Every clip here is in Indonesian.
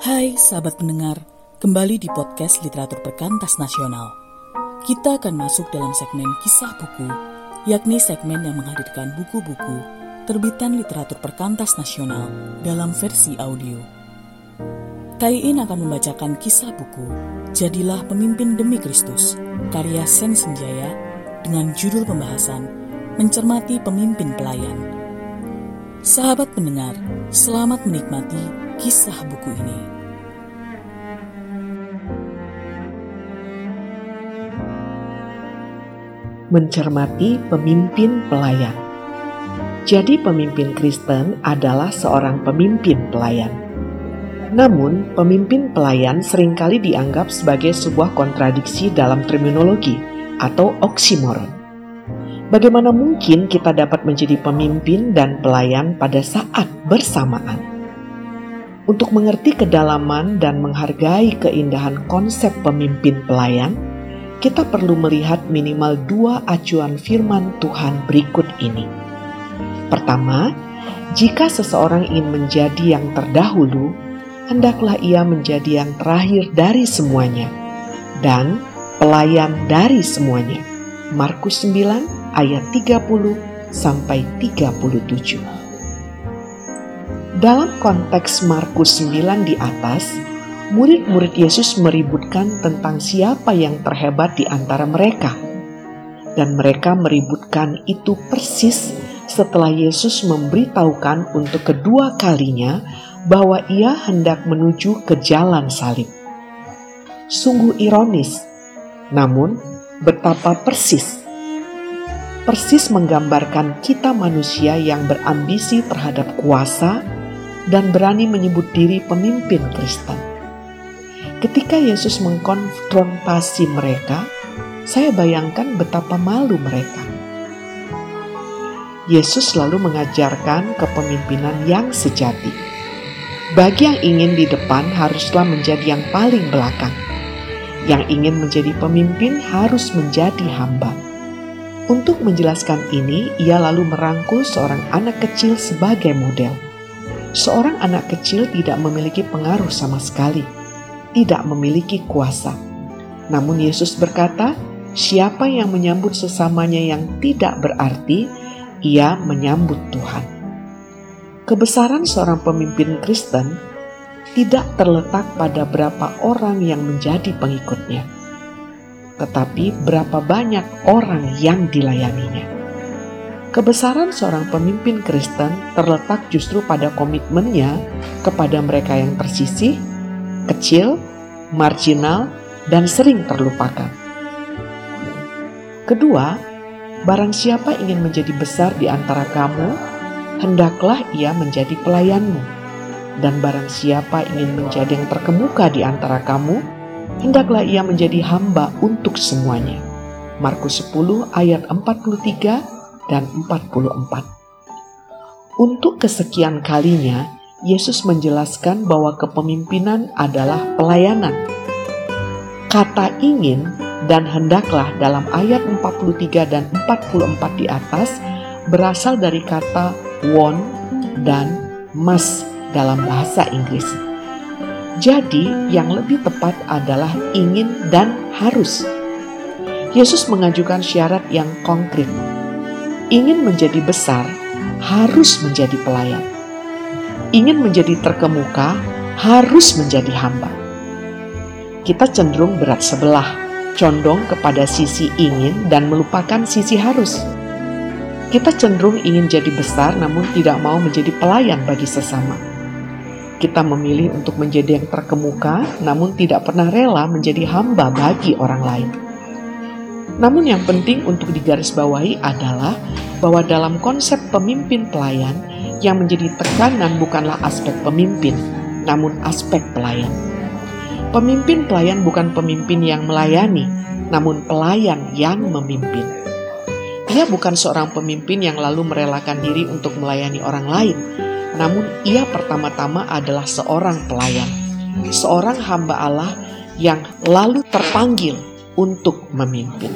Hai sahabat pendengar, kembali di podcast Literatur Perkantas Nasional. Kita akan masuk dalam segmen kisah buku, yakni segmen yang menghadirkan buku-buku terbitan literatur perkantas nasional dalam versi audio. Taiin akan membacakan kisah buku Jadilah Pemimpin Demi Kristus, karya Sen Senjaya, dengan judul pembahasan Mencermati Pemimpin Pelayan. Sahabat pendengar, selamat menikmati kisah buku ini. Mencermati pemimpin pelayan. Jadi, pemimpin Kristen adalah seorang pemimpin pelayan. Namun, pemimpin pelayan sering kali dianggap sebagai sebuah kontradiksi dalam terminologi atau oksimoron. Bagaimana mungkin kita dapat menjadi pemimpin dan pelayan pada saat bersamaan? Untuk mengerti kedalaman dan menghargai keindahan konsep pemimpin pelayan, kita perlu melihat minimal dua acuan firman Tuhan berikut ini. Pertama, jika seseorang ingin menjadi yang terdahulu, hendaklah ia menjadi yang terakhir dari semuanya dan pelayan dari semuanya. Markus 9 ayat 30 sampai 37. Dalam konteks Markus 9 di atas, murid-murid Yesus meributkan tentang siapa yang terhebat di antara mereka. Dan mereka meributkan itu persis setelah Yesus memberitahukan untuk kedua kalinya bahwa ia hendak menuju ke jalan salib. Sungguh ironis, namun betapa persis. Persis menggambarkan kita manusia yang berambisi terhadap kuasa, dan berani menyebut diri pemimpin Kristen. Ketika Yesus mengkonfrontasi mereka, saya bayangkan betapa malu mereka. Yesus selalu mengajarkan kepemimpinan yang sejati. Bagi yang ingin di depan haruslah menjadi yang paling belakang. Yang ingin menjadi pemimpin harus menjadi hamba. Untuk menjelaskan ini, ia lalu merangkul seorang anak kecil sebagai model seorang anak kecil tidak memiliki pengaruh sama sekali, tidak memiliki kuasa. Namun Yesus berkata, siapa yang menyambut sesamanya yang tidak berarti, ia menyambut Tuhan. Kebesaran seorang pemimpin Kristen tidak terletak pada berapa orang yang menjadi pengikutnya, tetapi berapa banyak orang yang dilayaninya. Kebesaran seorang pemimpin Kristen terletak justru pada komitmennya kepada mereka yang tersisih, kecil, marginal, dan sering terlupakan. Kedua, barang siapa ingin menjadi besar di antara kamu, hendaklah ia menjadi pelayanmu. Dan barang siapa ingin menjadi yang terkemuka di antara kamu, hendaklah ia menjadi hamba untuk semuanya. Markus 10 ayat 43 dan 44. Untuk kesekian kalinya, Yesus menjelaskan bahwa kepemimpinan adalah pelayanan. Kata ingin dan hendaklah dalam ayat 43 dan 44 di atas berasal dari kata want dan must dalam bahasa Inggris. Jadi, yang lebih tepat adalah ingin dan harus. Yesus mengajukan syarat yang konkret, ingin menjadi besar harus menjadi pelayan. Ingin menjadi terkemuka harus menjadi hamba. Kita cenderung berat sebelah, condong kepada sisi ingin dan melupakan sisi harus. Kita cenderung ingin jadi besar namun tidak mau menjadi pelayan bagi sesama. Kita memilih untuk menjadi yang terkemuka namun tidak pernah rela menjadi hamba bagi orang lain. Namun yang penting untuk digarisbawahi adalah bahwa dalam konsep pemimpin pelayan yang menjadi tekanan bukanlah aspek pemimpin, namun aspek pelayan. Pemimpin pelayan bukan pemimpin yang melayani, namun pelayan yang memimpin. Ia bukan seorang pemimpin yang lalu merelakan diri untuk melayani orang lain, namun ia pertama-tama adalah seorang pelayan, seorang hamba Allah yang lalu terpanggil untuk memimpin.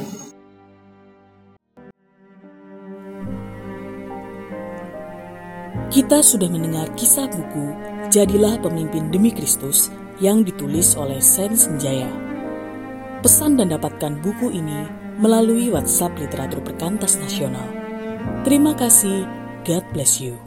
Kita sudah mendengar kisah buku Jadilah pemimpin demi Kristus yang ditulis oleh Sen Senjaya. Pesan dan dapatkan buku ini melalui WhatsApp Literatur Perkantas Nasional. Terima kasih, God bless you.